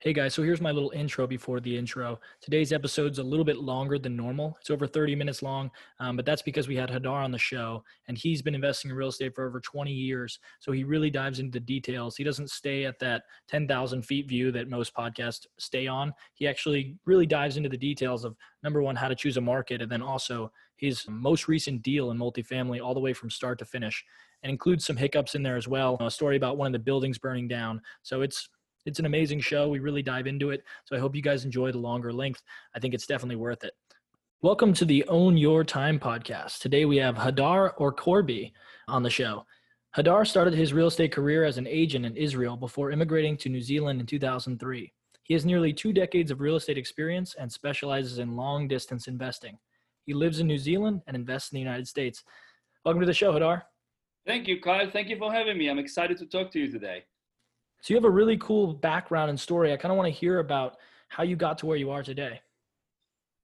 Hey guys, so here's my little intro before the intro. Today's episode's a little bit longer than normal. It's over 30 minutes long, um, but that's because we had Hadar on the show, and he's been investing in real estate for over 20 years. So he really dives into the details. He doesn't stay at that 10,000 feet view that most podcasts stay on. He actually really dives into the details of number one, how to choose a market, and then also his most recent deal in multifamily, all the way from start to finish, and includes some hiccups in there as well. A story about one of the buildings burning down. So it's it's an amazing show. We really dive into it. So I hope you guys enjoy the longer length. I think it's definitely worth it. Welcome to the Own Your Time podcast. Today we have Hadar or Corby on the show. Hadar started his real estate career as an agent in Israel before immigrating to New Zealand in 2003. He has nearly two decades of real estate experience and specializes in long distance investing. He lives in New Zealand and invests in the United States. Welcome to the show, Hadar. Thank you, Kyle. Thank you for having me. I'm excited to talk to you today. So you have a really cool background and story. I kind of want to hear about how you got to where you are today.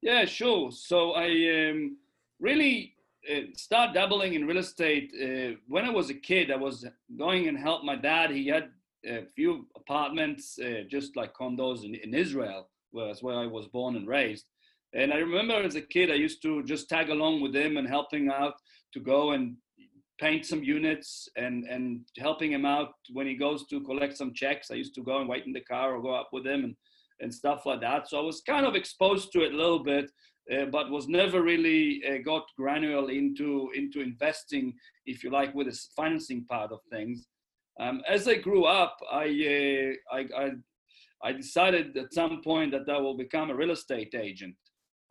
Yeah, sure. So I um, really uh, dabbling in real estate uh, when I was a kid. I was going and help my dad. He had a few apartments, uh, just like condos in, in Israel, where that's where I was born and raised. And I remember as a kid, I used to just tag along with him and helping out to go and paint some units and and helping him out when he goes to collect some checks. I used to go and wait in the car or go up with him and and stuff like that. So I was kind of exposed to it a little bit, uh, but was never really uh, got granular into into investing, if you like, with the financing part of things. Um, as I grew up, I, uh, I, I I decided at some point that I will become a real estate agent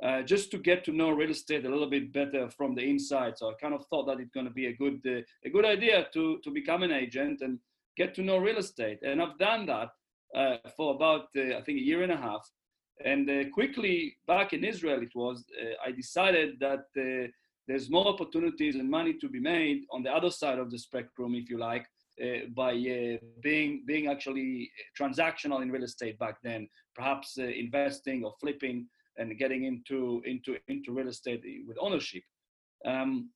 uh, just to get to know real estate a little bit better from the inside. So I kind of thought that it's going to be a good uh, a good idea to to become an agent and get to know real estate. And I've done that uh, for about uh, I think a year and a half. And uh, quickly back in Israel, it was uh, I decided that there's more opportunities and money to be made on the other side of the spectrum, if you like. by being being actually transactional in real estate back then, perhaps investing or flipping and getting into into into real estate with ownership. Um,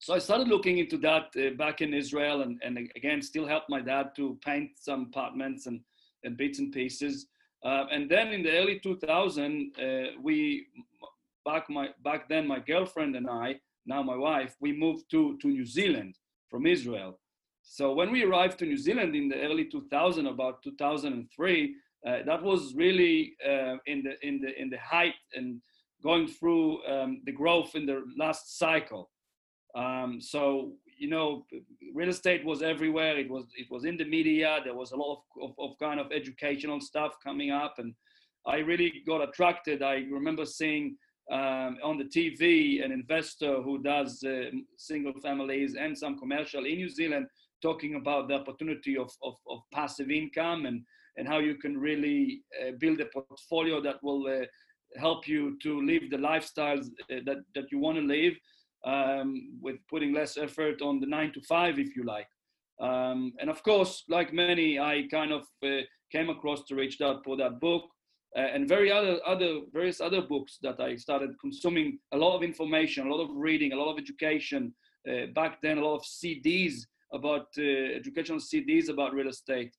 so I started looking into that uh, back in Israel, and, and again, still helped my dad to paint some apartments and, and bits and pieces. Uh, and then in the early 2000, uh, we back my back then my girlfriend and I, now my wife, we moved to to New Zealand from Israel. So when we arrived to New Zealand in the early 2000, about 2003, uh, that was really uh, in the in the in the height and going through um, the growth in the last cycle. Um, so you know, real estate was everywhere. It was it was in the media. There was a lot of, of, of kind of educational stuff coming up, and I really got attracted. I remember seeing um, on the TV an investor who does uh, single families and some commercial in New Zealand talking about the opportunity of, of, of passive income and and how you can really uh, build a portfolio that will uh, help you to live the lifestyles uh, that, that you want to live um, with putting less effort on the nine to five, if you like. Um, and of course, like many, I kind of uh, came across to reach out for that book. Uh, and very other other various other books that I started consuming a lot of information, a lot of reading, a lot of education. Uh, back then, a lot of CDs about educational CDs about real estate.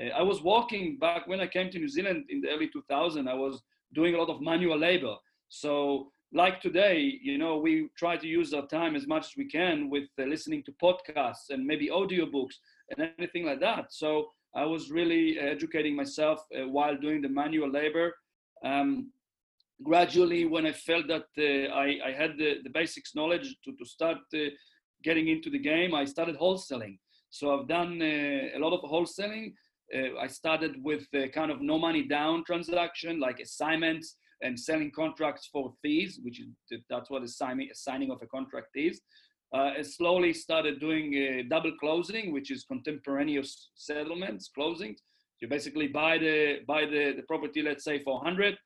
Uh, I was walking back when I came to New Zealand in the early 2000. I was doing a lot of manual labor. So, like today, you know, we try to use our time as much as we can with uh, listening to podcasts and maybe audiobooks and anything like that. So, I was really educating myself uh, while doing the manual labor. Um, gradually, when I felt that uh, I, I, had the, the basics knowledge to, to start uh, getting into the game, I started wholesaling. So I've done uh, a lot of wholesaling uh, I started with kind of no money down transaction, like assignments and selling contracts for fees, which is that's what assigning signing, a signing of a contract is. Uh, I slowly started doing uh, double closing, which is contemporaneous settlements, closings. You basically buy the buy the, the property, let's say for 100,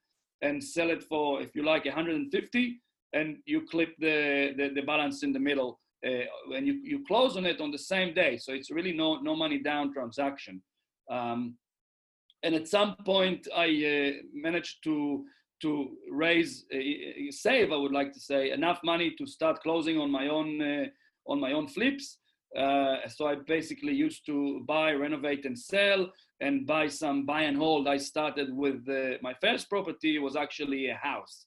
and sell it for, if you like, 150, and you clip the, the, the balance in the middle, uh, and you, you close on it on the same day. So it's really no no money down transaction. Um, and at some point, I uh, managed to to raise, uh, save, I would like to say, enough money to start closing on my own uh, on my own flips. Uh, so I basically used to buy, renovate, and sell, and buy some buy and hold. I started with uh, my first property was actually a house,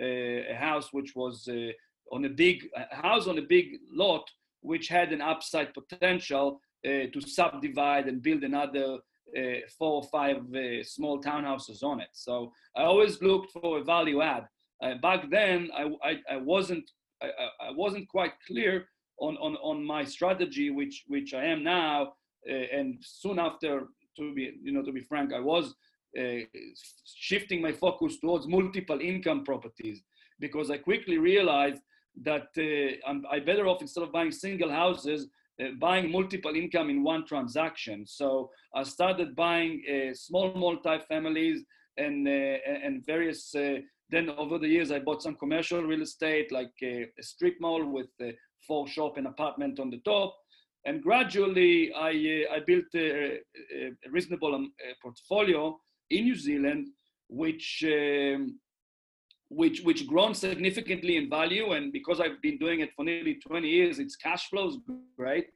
uh, a house which was uh, on a big a house on a big lot, which had an upside potential uh, to subdivide and build another uh, four or five small townhouses on it. So I always looked for a value add. back then, I, I, I wasn't I, I wasn't quite clear on, on, on my strategy, which, which I am now. Uh, and soon after, to be, you know, to be frank, I was uh, shifting my focus towards multiple income properties because I quickly realized that uh, I'm I better off instead of buying single houses, uh, buying multiple income in one transaction. So I started buying uh, small multi-families and, uh, and various then over the years, I bought some commercial real estate, like a, a strip mall with a four shop and apartment on the top. And gradually, I, uh, I built a, a reasonable um, portfolio in New Zealand, which um, which which grown significantly in value. And because I've been doing it for nearly 20 years, its cash flows great.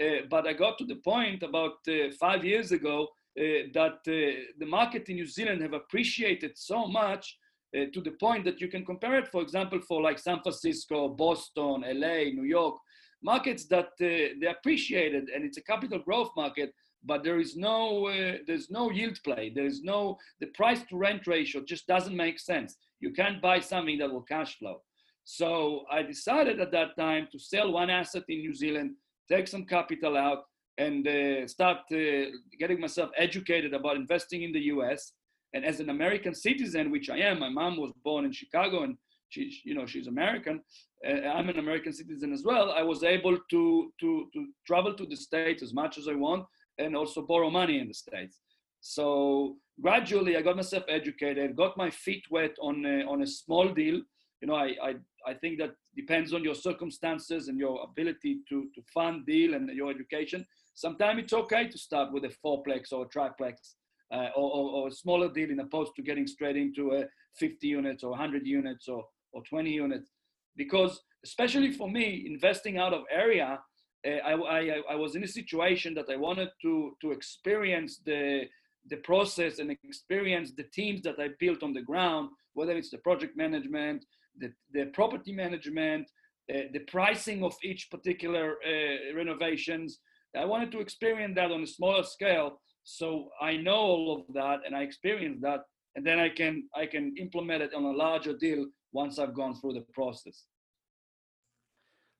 Uh, but I got to the point about uh, five years ago uh, that uh, the market in New Zealand have appreciated so much uh, to the point that you can compare it, for example, for like San Francisco, Boston, LA, New York, markets that uh, they appreciated, and it's a capital growth market. But there is no uh, there's no yield play. There is no the price to rent ratio just doesn't make sense. You can't buy something that will cash flow. So I decided at that time to sell one asset in New Zealand, take some capital out, and uh, start uh, getting myself educated about investing in the US. And as an American citizen, which I am, my mom was born in Chicago and she, you know, she's American. Uh, I'm an American citizen as well. I was able to, to, to travel to the States as much as I want and also borrow money in the States. So gradually I got myself educated, got my feet wet on a, on a small deal. You know, I, I, I think that depends on your circumstances and your ability to, to fund deal and your education. Sometimes it's okay to start with a fourplex or a triplex uh, or, or, or, a smaller deal in opposed to getting straight into a 50 units or 100 units or, or 20 units. Because especially for me, investing out of area, uh, I, I, I was in a situation that I wanted to, to experience the, the process and experience the teams that I built on the ground, whether it's the project management, the, the property management, uh, the pricing of each particular uh, renovations. I wanted to experience that on a smaller scale so I know all of that and I experience that, and then I can I can implement it on a larger deal once I've gone through the process.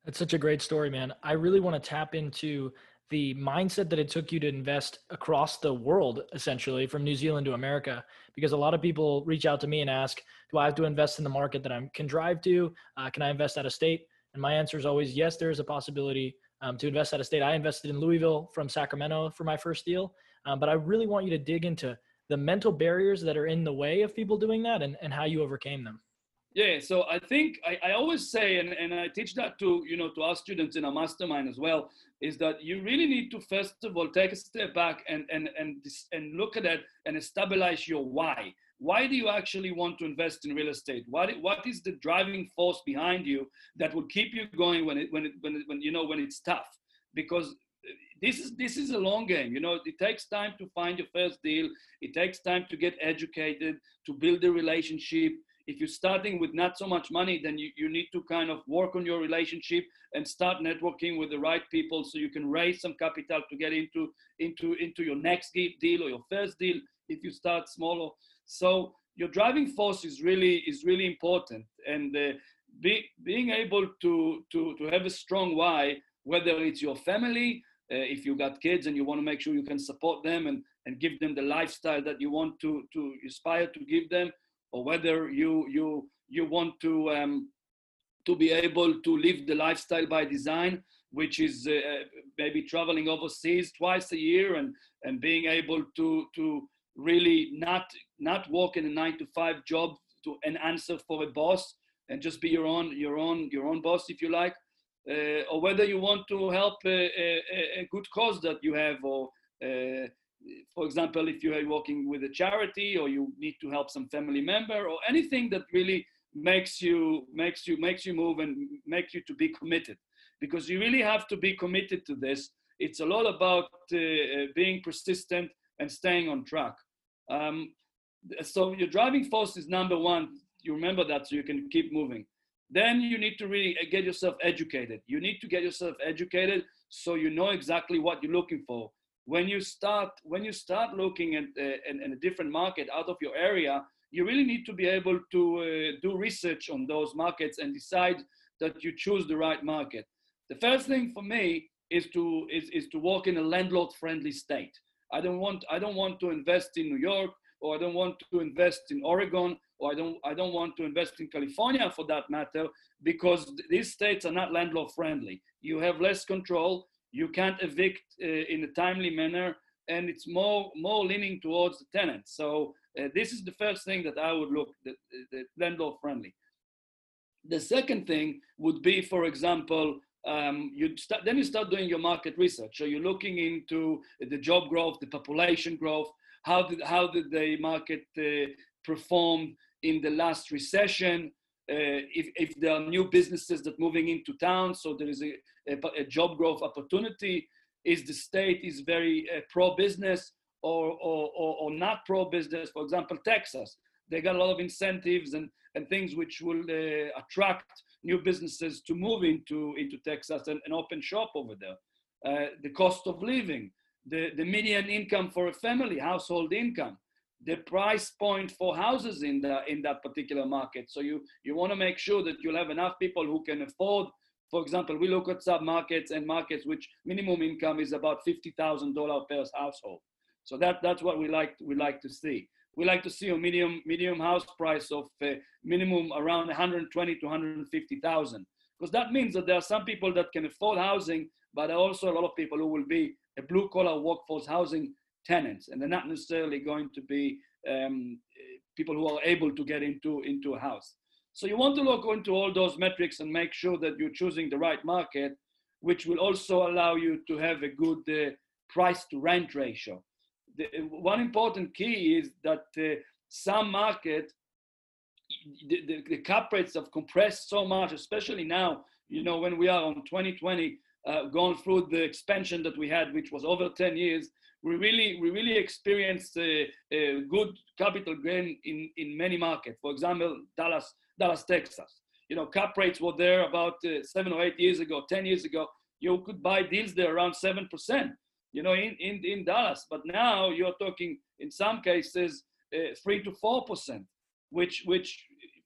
That's such a great story, man. I really want to tap into the mindset that it took you to invest across the world, essentially from New Zealand to America. Because a lot of people reach out to me and ask, Do I have to invest in the market that I can drive to? Uh, can I invest out of state? And my answer is always yes, there is a possibility um, to invest out of state. I invested in Louisville from Sacramento for my first deal. Um, but I really want you to dig into the mental barriers that are in the way of people doing that and, and how you overcame them. Yeah, so I think I, I always say, and, and I teach that to you know to our students in our mastermind as well, is that you really need to first of all take a step back and and and and look at it and establish your why. Why do you actually want to invest in real estate? What what is the driving force behind you that will keep you going when it when it when, it, when you know when it's tough? Because uh, this is this is a long game you know it takes time to find your first deal it takes time to get educated to build a relationship if you're starting with not so much money then you, you need to kind of work on your relationship and start networking with the right people so you can raise some capital to get into into into your next deal or your first deal if you start smaller. So your driving force is really is really important. And uh, be, being able to to to have a strong why whether it's your family uh, if you got kids and you want to make sure you can support them and, and give them the lifestyle that you want to, to aspire to give them, or whether you, you, you want to, um, to be able to live the lifestyle by design, which is uh, maybe traveling overseas twice a year and, and being able to, to really not, not work in a nine to five job to an answer for a boss and just be your own, your own, your own boss, if you like uh, or whether you want to help a, a, a good cause that you have, or uh, for example, if you are working with a charity or you need to help some family member or anything that really makes you makes you makes you move and make you to be committed because you really have to be committed to this. It's a lot about uh, uh, being persistent and staying on track. Um, so your driving force is number one. You remember that so you can keep moving. Then you need to really get yourself educated. You need to get yourself educated so you know exactly what you're looking for. When you start when you start looking at uh, a different market out of your area, you really need to be able to uh, do research on those markets and decide that you choose the right market. The first thing for me is to is, is to work in a landlord friendly state. I don't want I don't want to invest in New York or I don't want to invest in Oregon or I don't I don't want to invest in California for that matter because these states are not landlord friendly. You have less control. You can't evict uh, in a timely manner, and it's more more leaning towards the tenants. So uh, this is the first thing that I would look the, the landlord friendly. The second thing would be, for example, um, you start, then you start doing your market research. So you're looking into the job growth, the population growth, how did how did the market uh, perform in the last recession? Uh, if, if there are new businesses that moving into town, so there is a, a, a job growth opportunity. Is the state is very uh, pro business or, or, or, or not pro business? For example, Texas, they got a lot of incentives and, and things which will uh, attract new businesses to move into, into Texas and, and open shop over there. Uh, the cost of living, the, the median income for a family, household income, the price point for houses in, the, in that particular market. So you, you want to make sure that you'll have enough people who can afford. For example, we look at sub markets and markets which minimum income is about $50,000 per household. So that, that's what we like, we like to see. We like to see a medium, medium house price of uh, minimum around 120 to 150,000. Because that means that there are some people that can afford housing, but also a lot of people who will be a blue collar workforce housing tenants, and they're not necessarily going to be um, people who are able to get into, into a house. So you want to look into all those metrics and make sure that you're choosing the right market, which will also allow you to have a good uh, price to rent ratio. The, one important key is that uh, some market, the, the, the, cap rates have compressed so much, especially now, you know, when we are on 2020, uh, going through the expansion that we had, which was over 10 years, we really we really experienced a, a good capital gain in in many markets. For example, Dallas Dallas Texas. You know, cap rates were there about uh, seven or eight years ago, ten years ago. You could buy deals there around seven percent. You know, in, in in Dallas, but now you're talking in some cases uh, three to four percent, which which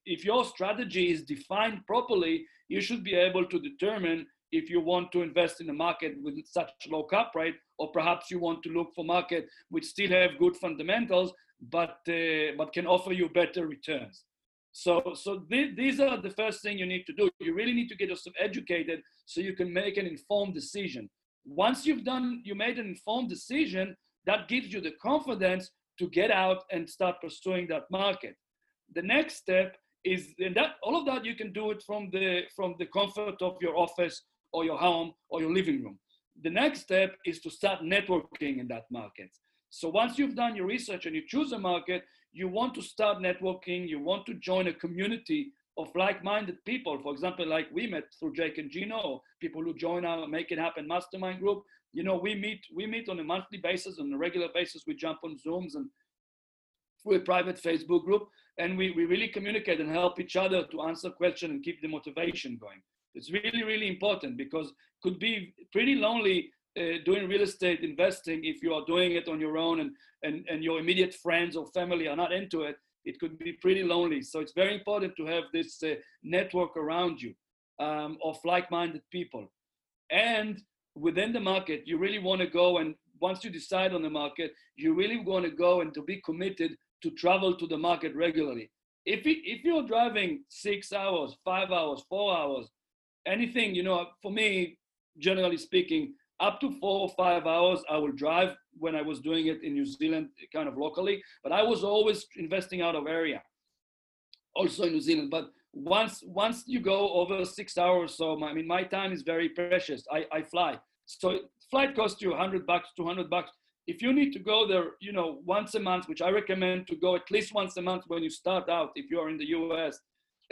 if your strategy is defined properly, you should be able to determine if you want to invest in a market with such low cap rate, or perhaps you want to look for market which still have good fundamentals, but uh, but can offer you better returns. So so th- these are the first thing you need to do. You really need to get yourself educated so you can make an informed decision. Once you've done, you made an informed decision, that gives you the confidence to get out and start pursuing that market. The next step is and that all of that you can do it from the from the comfort of your office or your home or your living room. The next step is to start networking in that market. So once you've done your research and you choose a market, you want to start networking, you want to join a community of like-minded people. For example, like we met through Jake and Gino, people who join our Make It Happen mastermind group. You know, we meet we meet on a monthly basis, on a regular basis. We jump on Zooms and through a private Facebook group, and we, we really communicate and help each other to answer questions and keep the motivation going. It's really, really important because could be pretty lonely uh, doing real estate investing if you are doing it on your own and, and, and your immediate friends or family are not into it. It could be pretty lonely. So it's very important to have this uh, network around you um, of like-minded people. And within the market, you really want to go and once you decide on the market, you really want to go and to be committed to travel to the market regularly. If, it, if you're driving six hours, five hours, four hours, anything, you know, for me, generally speaking, up to four or five hours I will drive when I was doing it in New Zealand, kind of locally, but I was always investing out of area, also in New Zealand. But once once you go over six hours, so I mean, my time is very precious. I, I fly, so flight costs you 100 bucks, 200 bucks. If you need to go there, you know, once a month, which I recommend to go at least once a month when you start out, if you are in the US,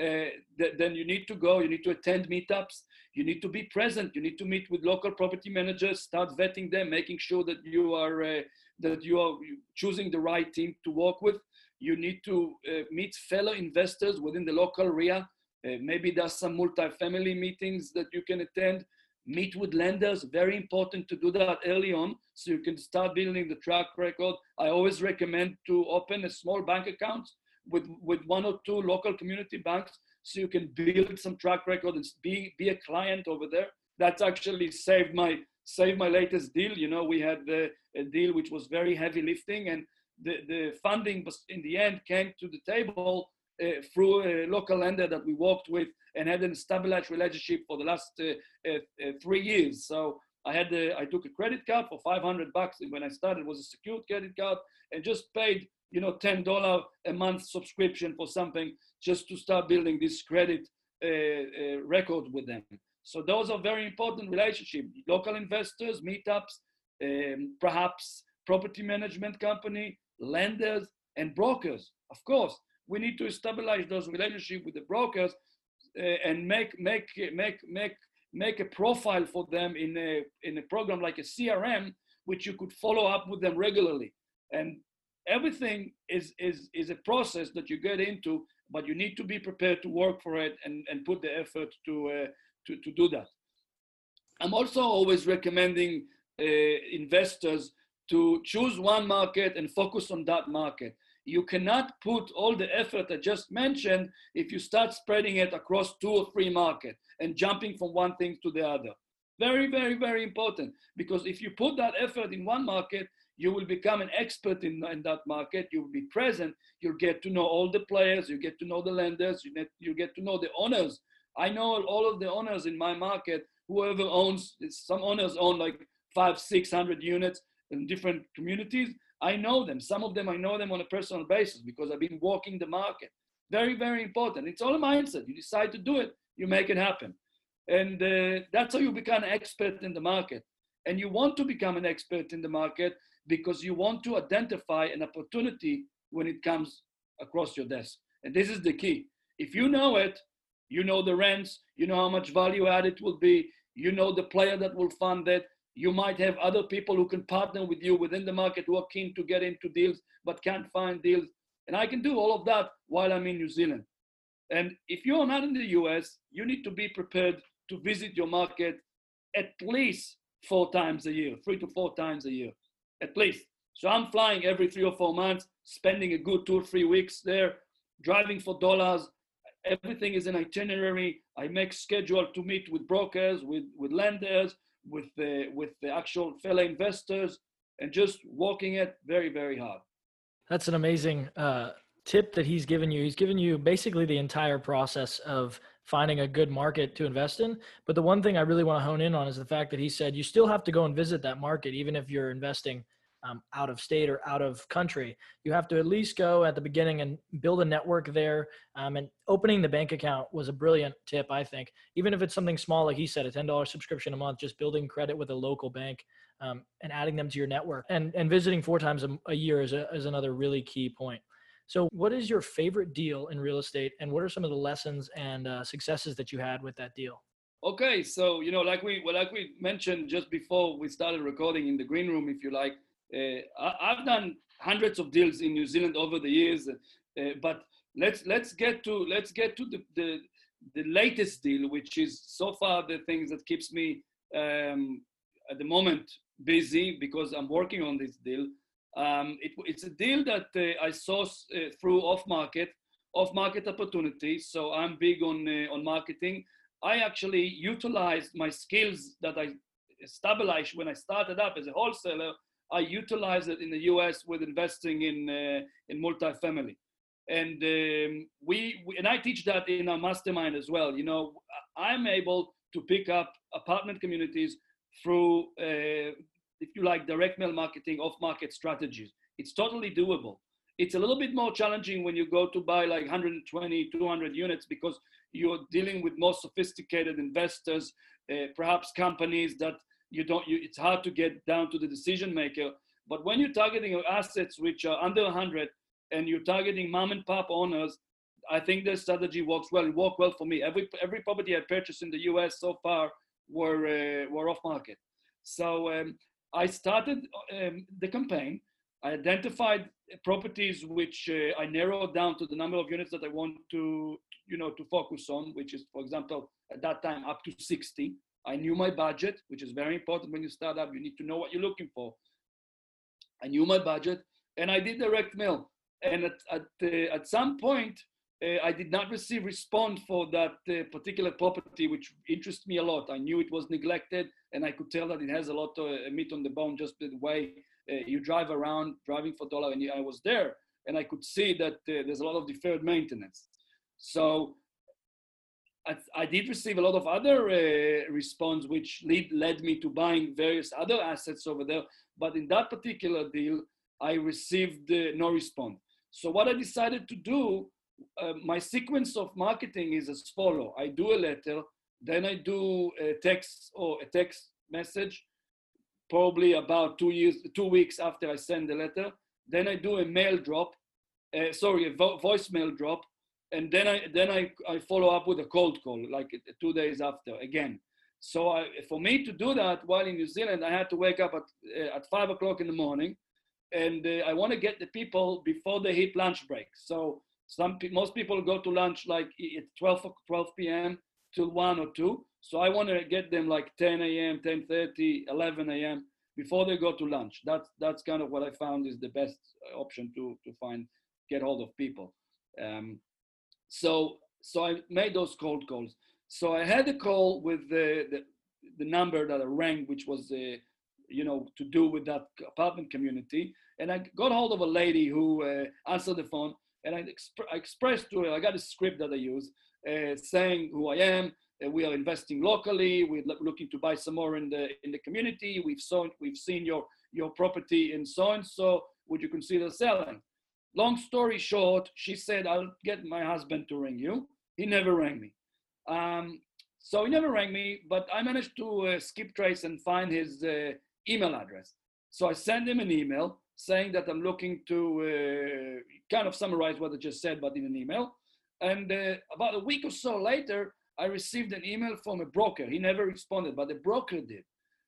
uh, th- then you need to go, you need to attend meetups, you need to be present, you need to meet with local property managers, start vetting them, making sure that you are uh, that you are choosing the right team to work with. You need to uh, meet fellow investors within the local area. Uh, maybe there's some multi-family meetings that you can attend. Meet with lenders, very important to do that early on so you can start building the track record. I always recommend to open a small bank account with, with one or two local community banks so you can build some track record and be, be a client over there. That's actually saved my saved my latest deal. You know, we had the, a deal which was very heavy lifting and the, the funding was in the end came to the table uh, through a local lender that we worked with and had an established relationship for the last uh, uh, uh three years. So I had I took a credit card for 500 bucks when I started. Was a secured credit card and just paid you know $10 a month subscription for something just to start building this credit uh, uh, record with them. So those are very important relationships. Local investors, meetups, um, perhaps property management company, lenders, and brokers. Of course, we need to establish those relationships with the brokers uh, and make make make make make a profile for them in a in a program like a CRM, which you could follow up with them regularly. And everything is is is a process that you get into, but you need to be prepared to work for it and and put the effort to uh, to to do that. I'm also always recommending uh, investors to choose one market and focus on that market. You cannot put all the effort I just mentioned if you start spreading it across two or three markets and jumping from one thing to the other. Very, very, very important because if you put that effort in one market, you will become an expert in, in that market. You will be present. You'll get to know all the players. You get to know the lenders. You get, you get to know the owners. I know all of the owners in my market. Whoever owns, some owners own like five, six hundred units in different communities. I know them. Some of them I know them on a personal basis because I've been walking the market. Very, very important. It's all a mindset. You decide to do it, you make it happen. And uh, that's how you become an expert in the market. And you want to become an expert in the market because you want to identify an opportunity when it comes across your desk. And this is the key. If you know it, you know the rents, you know how much value added will be, you know the player that will fund it, you might have other people who can partner with you within the market who are keen to get into deals but can't find deals. And I can do all of that while I'm in New Zealand. And if you're not in the US, you need to be prepared to visit your market at least four times a year, three to four times a year, at least. So I'm flying every three or four months, spending a good two or three weeks there, driving for dollars. Everything is an itinerary. I make schedule to meet with brokers, with, with lenders, with the with the actual fellow investors and just working it very very hard that's an amazing uh, tip that he's given you he's given you basically the entire process of finding a good market to invest in but the one thing i really want to hone in on is the fact that he said you still have to go and visit that market even if you're investing um, out of state or out of country. You have to at least go at the beginning and build a network there. Um, and opening the bank account was a brilliant tip, I think. Even if it's something small, like he said, a $10 subscription a month, just building credit with a local bank um, and adding them to your network. And, and visiting four times a, a year is, a, is another really key point. So, what is your favorite deal in real estate, and what are some of the lessons and uh, successes that you had with that deal? Okay, so you know, like we well, like we mentioned just before we started recording in the green room, if you like, uh, I've done hundreds of deals in New Zealand over the years, uh, but let's let's get to let's get to the, the the latest deal, which is so far the things that keeps me um, at the moment busy because I'm working on this deal. Um, it, it's a deal that uh, I saw uh, through off-market, off-market opportunities. So I'm big on uh, on marketing. I actually utilized my skills that I established when I started up as a wholesaler I utilize it in the US with investing in, uh, in multifamily. And um, we, we, and I teach that in our mastermind as well. You know, I'm able to pick up apartment communities through, uh, if you like, direct mail marketing, off market strategies. It's totally doable. It's a little bit more challenging when you go to buy like 120, 200 units because you're dealing with more sophisticated investors, uh, perhaps companies that you don't you, it's hard to get down to the decision maker but when you're targeting assets which are under 100 and you're targeting mom and pop owners I think the strategy works well. It worked well for me. Every every property I purchased in the U.S. so far were uh, were off market. So um, I started um, the campaign. I identified properties which uh, I narrowed down to the number of units that I want to, you know, to focus on, which is, for example, at that time up to 60. I knew my budget, which is very important when you start up. You need to know what you're looking for. I knew my budget, and I did direct mail. And at at, uh, at some point, uh, I did not receive response for that uh, particular property, which interests me a lot. I knew it was neglected, and I could tell that it has a lot of uh, meat on the bone just the way uh, you drive around driving for dollar. And I was there, and I could see that uh, there's a lot of deferred maintenance. So I, I did receive a lot of other uh, response, which lead, led me to buying various other assets over there. But in that particular deal, I received no response. So what I decided to do uh, my sequence of marketing is as follow. I do a letter, then I do a text or a text message, probably about two years, two weeks after I send the letter. Then I do a mail drop, uh, sorry, a vo- voicemail drop, and then I then I, I follow up with a cold call, like two days after again. So I, for me to do that while in New Zealand, I had to wake up at uh, at five o'clock in the morning, and uh, I want to get the people before they hit lunch break. So some most people go to lunch like at 12 12 p.m. till one or two. So I want to get them like 10 a.m., 10:30, 11 a.m. before they go to lunch. That's that's kind of what I found is the best option to to find get hold of people. Um, so so I made those cold calls. So I had a call with the the, the number that I rang, which was uh, you know to do with that apartment community, and I got hold of a lady who uh, answered the phone and I, exp- I expressed to her, I got a script that I use uh, saying who I am. Uh, we are investing locally. We're looking to buy some more in the in the community. We've saw, we've seen your your property in so and so. Would you consider selling? Long story short, she said, "I'll get my husband to ring you." He never rang me. Um, so he never rang me, but I managed to uh, skip trace and find his uh, email address. So I sent him an email saying that I'm looking to uh, kind of summarize what I just said, but in an email. And uh, about a week or so later, I received an email from a broker. He never responded, but the broker did.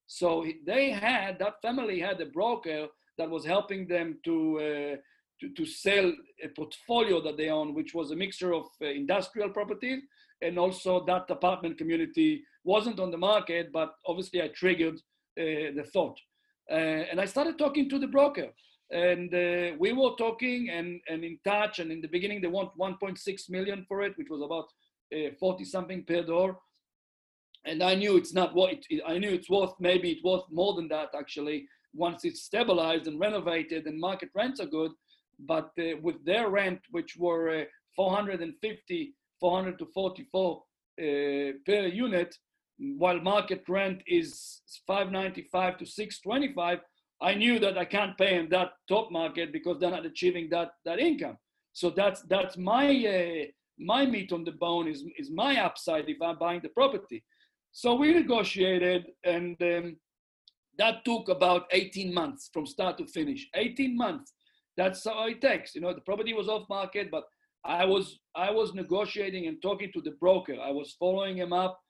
So they had, that family had a broker that was helping them to, uh, to, to, sell a portfolio that they own, which was a mixture of uh, industrial properties and also that apartment community wasn't on the market, but obviously I triggered uh, the thought. Uh, and I started talking to the broker. And uh, we were talking and, and in touch. And in the beginning, they want 1.6 million for it, which was about uh, 40 something per door. And I knew it's not what it, I knew it's worth. Maybe it's worth more than that actually. Once it's stabilized and renovated and market rents are good, but with their rent, which were uh, 450, 400 to 44 uh, per unit, while market rent is 595 to 625 i knew that i can't pay in that top market because they're not achieving that that income. So that's that's my uh, my meat on the bone is is my upside if i'm buying the property. So we negotiated and um, that took about 18 months from start to finish. 18 months. That's how it takes. You know the property was off market but i was i was negotiating and talking to the broker. I was following him up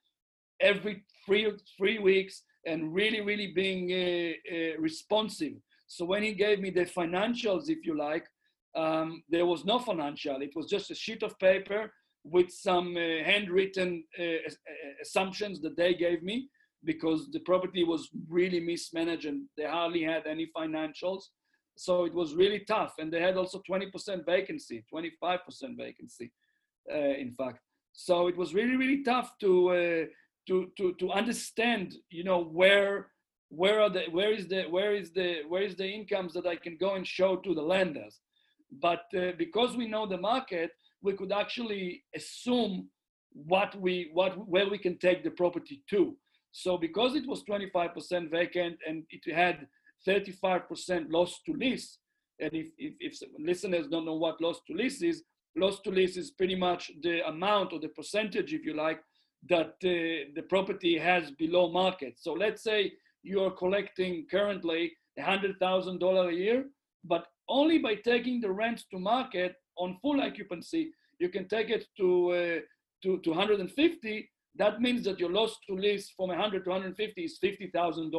every three three weeks and really really being uh, uh, responsive. So when he gave me the financials if you like um, there was no financial. It was just a sheet of paper with some uh, handwritten uh, uh, assumptions that they gave me because the property was really mismanaged. And they hardly had any financials. So it was really tough. And they had also 20% vacancy 25% vacancy uh, in fact. So it was really really tough to to to to understand you know where where are the where is the where is the where is the incomes that I can go and show to the lenders. But uh, because we know the market we could actually assume what we what where we can take the property to. So because it was 25% vacant and it had 35% loss to lease and if, if, if listeners don't know what loss to lease is loss to lease is pretty much the amount or the percentage if you like that uh, the property has below market. So let's say you are collecting currently $100,000 a year, but only by taking the rent to market on full occupancy, you can take it to, uh, to, to 150, that means that your loss to lease from 100 to 150 is $50,000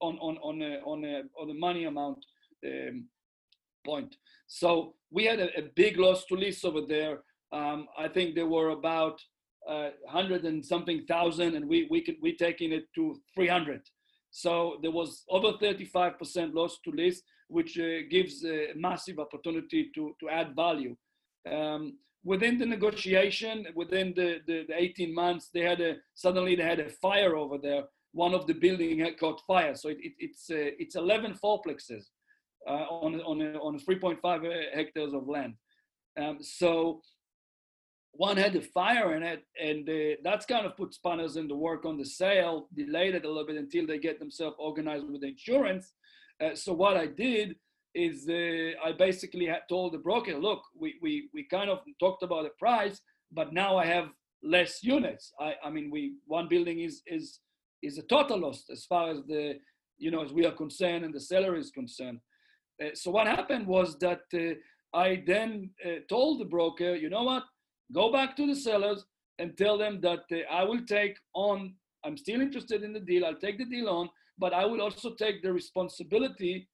on, on, on, a, on, a, on the money amount um, point. So we had a, a, big loss to lease over there. Um, I think there were about uh, 100 and something thousand, and we, we could, we taking it to 300. So there was over 35% loss to lease, which uh, gives a massive opportunity to, to add value. Um, within the negotiation, within the, the, the, 18 months, they had a suddenly they had a fire over there. One of the building had caught fire, so it, it, it's uh, it's 11 fourplexes uh, on on on 3.5 hectares of land. Um, so one had a fire in it, and uh, that's kind of put spanners in the work on the sale, delayed it a little bit until they get themselves organized with the insurance. Uh, so what I did is uh, I basically told the broker, look, we, we, we kind of talked about the price, but now I have less units. I, I mean, we one building is is is a total loss as far as the you know as we are concerned and the seller is concerned. Uh, so what happened was that uh, I then uh, told the broker, you know what, go back to the sellers and tell them that uh, I will take on, I'm still interested in the deal, I'll take the deal on, but I will also take the responsibility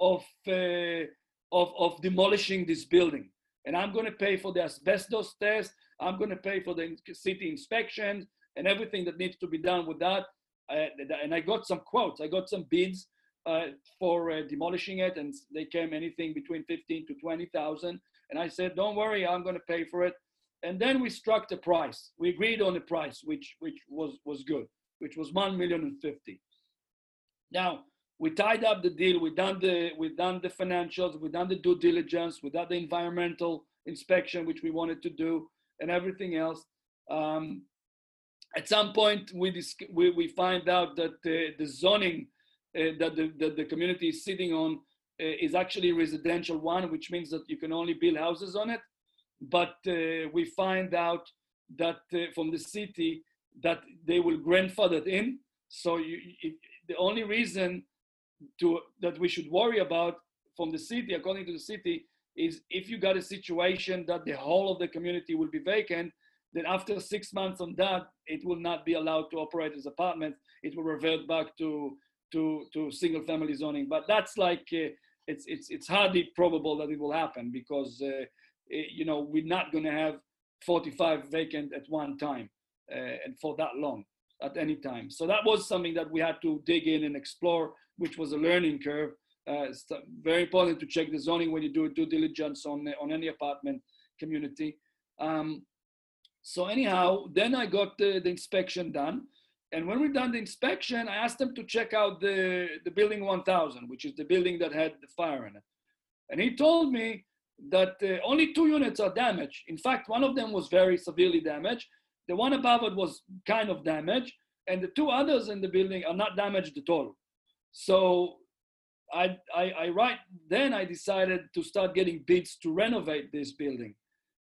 of, uh, of, of demolishing this building. And I'm going to pay for the asbestos test, I'm going to pay for the city inspection and everything that needs to be done with that. Uh, and I got some quotes, I got some bids uh, for uh, demolishing it, and they came anything between 15 to 20,000. And I said, don't worry, I'm going to pay for it and then we struck the price. We agreed on the price, which which was was good, which was one million and fifty. Now we tied up the deal. We done the we done the financials. We done the due diligence. We done the environmental inspection, which we wanted to do, and everything else. Um, at some point, we dis- we, we find out that uh, the zoning uh, that the that the community is sitting on uh, is actually residential one, which means that you can only build houses on it but uh, we find out that uh, from the city that they will grandfather in. So you, it, the only reason to that we should worry about from the city, according to the city, is if you got a situation that the whole of the community will be vacant, then after six months on that, it will not be allowed to operate as apartments. It will revert back to to to single family zoning. But that's like uh, it's it's it's hardly probable that it will happen because uh, you know, we're not going to have 45 vacant at one time uh, and for that long at any time. So that was something that we had to dig in and explore, which was a learning curve. Uh, it's very important to check the zoning when you do due diligence on, on any apartment community. Um, so anyhow, then I got the, the inspection done. And when we done the inspection, I asked them to check out the, the building 1000, which is the building that had the fire in it. And he told me that uh, only two units are damaged. In fact, one of them was very severely damaged. The one above it was kind of damaged, and the two others in the building are not damaged at all. So I, I, I right then I decided to start getting bids to renovate this building.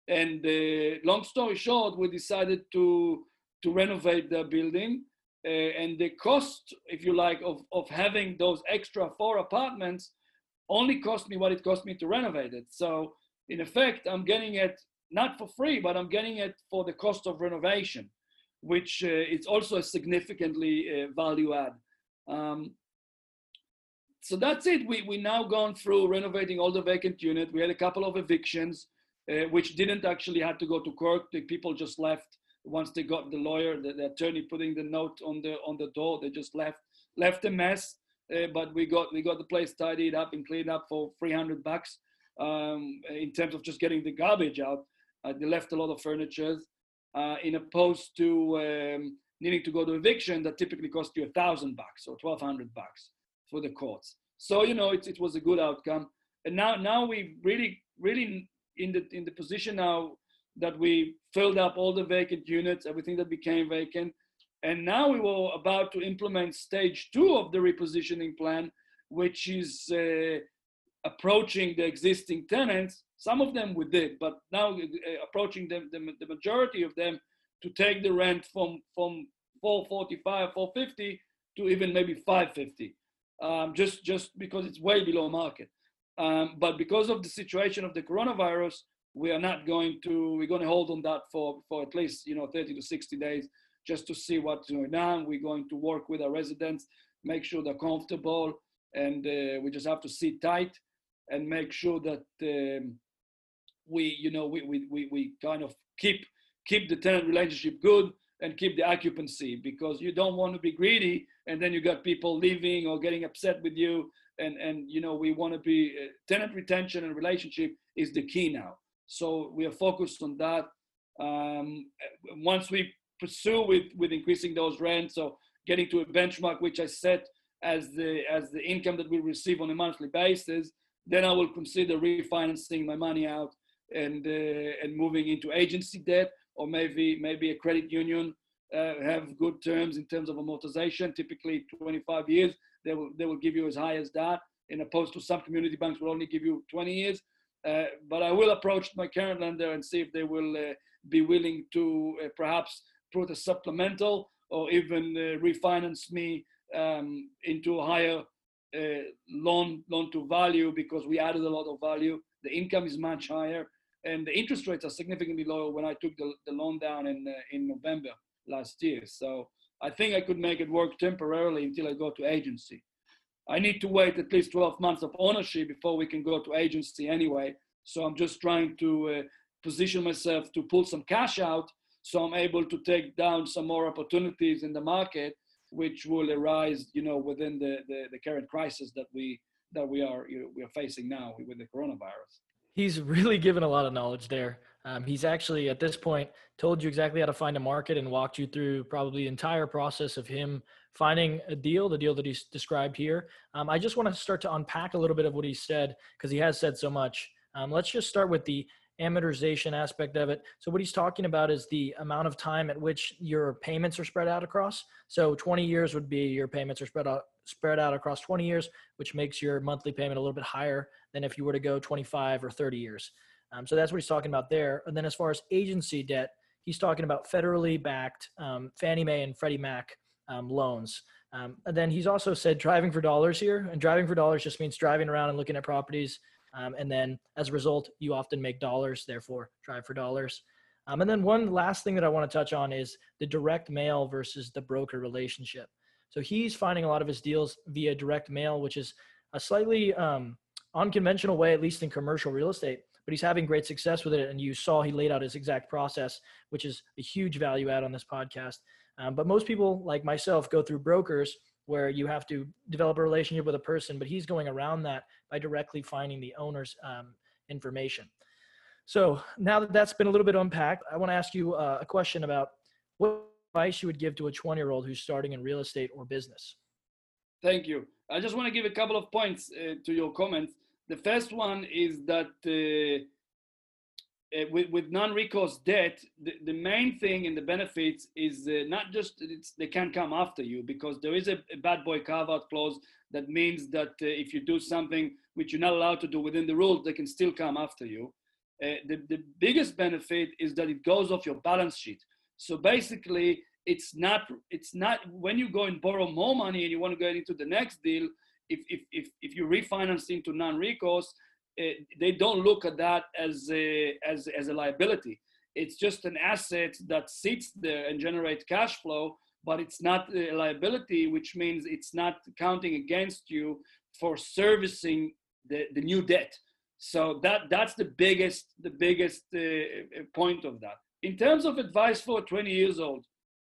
And uh, long story short, we decided to to renovate the building. Uh, and the cost, if you like, of, of having those extra four apartments only cost me what it cost me to renovate it. So in effect, I'm getting it not for free, but I'm getting it for the cost of renovation, which uh, is also a significantly uh, value add. Um, so that's it. We we now gone through renovating all the vacant unit. We had a couple of evictions, uh, which didn't actually have to go to court. The people just left once they got the lawyer, the, the attorney putting the note on the on the door. They just left left a mess uh, but we got we got the place tidied up and cleaned up for 300 bucks um, in terms of just getting the garbage out. Uh, they left a lot of furniture, uh, in opposed to um, needing to go to eviction that typically cost you a thousand bucks or 1200 bucks for the courts. So you know it, it was a good outcome. And now now we really really in the in the position now that we filled up all the vacant units, everything that became vacant. And now we were about to implement stage two of the repositioning plan, which is uh, approaching the existing tenants. Some of them we did, but now uh, approaching them, the, the majority of them to take the rent from, from 445, 450 to even maybe 550, um, just, just because it's way below market. Um, but because of the situation of the coronavirus, we are not going to we're going to hold on that for for at least you know 30 to 60 days just to see what's going on. We're going to work with our residents make sure they're comfortable and uh, we just have to sit tight and make sure that um, we you know we, we we we kind of keep keep the tenant relationship good and keep the occupancy because you don't want to be greedy and then you got people leaving or getting upset with you and and you know we want to be uh, tenant retention and relationship is the key now. So we are focused on that. Um, once we pursue with with increasing those rents or getting to a benchmark which i set as the as the income that we receive on a monthly basis then i will consider refinancing my money out and uh, and moving into agency debt or maybe maybe a credit union uh, have good terms in terms of amortization. Typically 25 years they will they will give you as high as that. In opposed to some community banks will only give you 20 years. Uh, but i will approach my current lender and see if they will uh, be willing to uh, perhaps put a supplemental or even uh, refinance me um, into a higher loan loan to value because we added a lot of value the income is much higher and the interest rates are significantly lower when I took the, the loan down in uh, in November last year. So I think I could make it work temporarily until I go to agency. I need to wait at least 12 months of ownership before we can go to agency anyway. So I'm just trying to uh, position myself to pull some cash out so I'm able to take down some more opportunities in the market which will arise, you know, within the, the, the current crisis that we that we are you know, we are facing now with the coronavirus he's really given a lot of knowledge there. Um, he's actually at this point told you exactly how to find a market and walked you through probably the entire process of him finding a deal, the deal that he's described here. Um, I just want to start to unpack a little bit of what he said because he has said so much. Um, let's just start with the amortization aspect of it. So what he's talking about is the amount of time at which your payments are spread out across. So 20 years would be your payments are spread out spread out across 20 years, which makes your monthly payment a little bit higher than if you were to go 25 or 30 years. Um, so that's what he's talking about there. And then as far as agency debt, he's talking about federally backed um, Fannie Mae and Freddie Mac um, loans. Um, and then he's also said driving for dollars here. And driving for dollars just means driving around and looking at properties um, and then as a result, you often make dollars, therefore drive for dollars. Um, and then one last thing that I want to touch on is the direct mail versus the broker relationship. So he's finding a lot of his deals via direct mail, which is a slightly um, unconventional way, at least in commercial real estate, but he's having great success with it. And you saw he laid out his exact process, which is a huge value add on this podcast. Um, but most people, like myself, go through brokers where you have to develop a relationship with a person, but he's going around that by directly finding the owner's um, information. So now that that's been a little bit unpacked, I want to ask you uh, a question about what advice you would give to a 20 year old who's starting in real estate or business. Thank you. I just want to give a couple of points uh, to your comments. The first one is that uh, uh, with, with non-recourse debt, the, the main thing in the benefits is uh, not just they can't come after you because there is a, a bad boy carve-out clause that means that uh, if you do something which you're not allowed to do within the rules, they can still come after you. Uh, the, the biggest benefit is that it goes off your balance sheet. So basically, it's not it's not when you go and borrow more money and you want to get into the next deal. If if if, if you refinance into non-recourse, uh, they don't look at that as a, as, as a liability. It's just an asset that sits there and generates cash flow, but it's not a liability, which means it's not counting against you for servicing the, the new debt. So that that's the biggest the biggest uh, point of that. In terms of advice for 20 years old,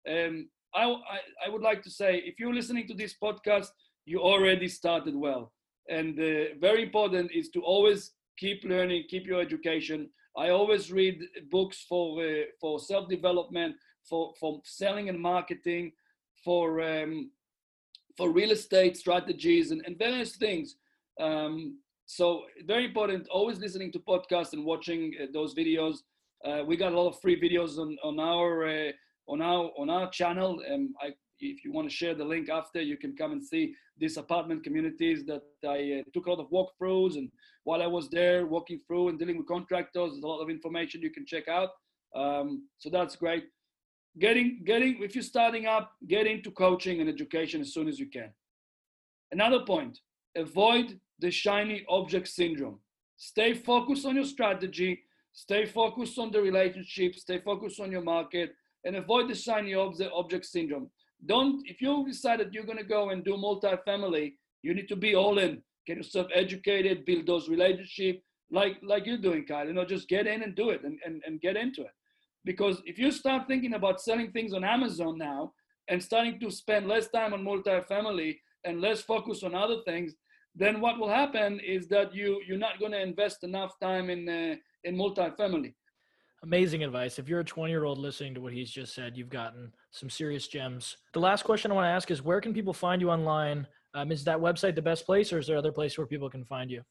um, I, I, I would like to say if you're listening to this podcast, you already started well and uh, very important is to always keep learning keep your education. I always read books for uh, for self development for for selling and marketing for um, for real estate strategies and, and various things. Um, so very important always listening to podcasts and watching uh, those videos. Uh, we got a lot of free videos on on our uh, on our on our channel. And i if you want to share the link after, you can come and see these apartment communities that I uh, took a lot of walkthroughs. And while I was there walking through and dealing with contractors, there's a lot of information you can check out. Um, so that's great. Getting, getting, if you're starting up, get into coaching and education as soon as you can. Another point, avoid the shiny object syndrome. Stay focused on your strategy. stay focused on the relationship, stay focused on your market, and avoid the shiny object syndrome. Don't, if you decide that you're going to go and do multifamily, you need to be all in, get yourself educated, build those relationships, like like you're doing, Kyle. You know, just get in and do it and, and, and get into it. Because if you start thinking about selling things on Amazon now and starting to spend less time on multifamily and less focus on other things, then what will happen is that you you're not going to invest enough time in uh, in multifamily. Amazing advice. If you're a 20 year old listening to what he's just said, you've gotten some serious gems. The last question I want to ask is where can people find you online? Um, is that website the best place, or is there other place where people can find you?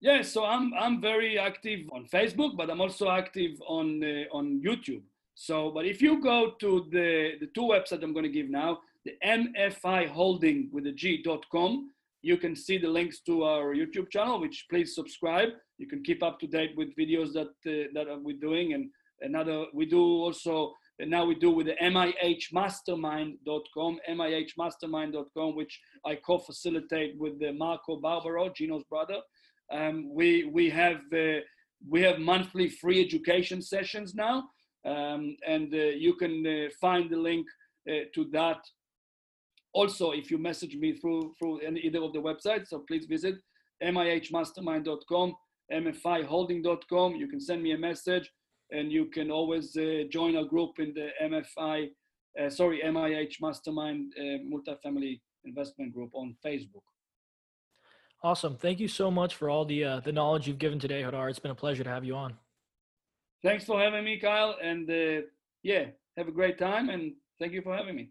Yeah, so I'm I'm very active on Facebook, but I'm also active on uh, on YouTube. So, but if you go to the the two websites I'm going to give now, the MFI Holding with the G.com, you can see the links to our YouTube channel, which please subscribe. You can keep up to date with videos that uh, that we're doing, and another we do also. And now we do with the MIHmastermind.com, MIHmastermind.com, which I co-facilitate with the Marco Barbaro, Gino's brother. Um, we we have uh, we have monthly free education sessions now, um, and uh, you can uh, find the link uh, to that also if you message me through through either of the websites so please visit mihmastermind.com mfiholding.com you can send me a message and you can always uh, join our group in the mfi uh, sorry mih mastermind uh, multifamily investment group on facebook. Awesome. Thank you so much for all the uh, the knowledge you've given today hadar. It's been a pleasure to have you on. Thanks for having me kyle and uh, yeah have a great time and thank you for having me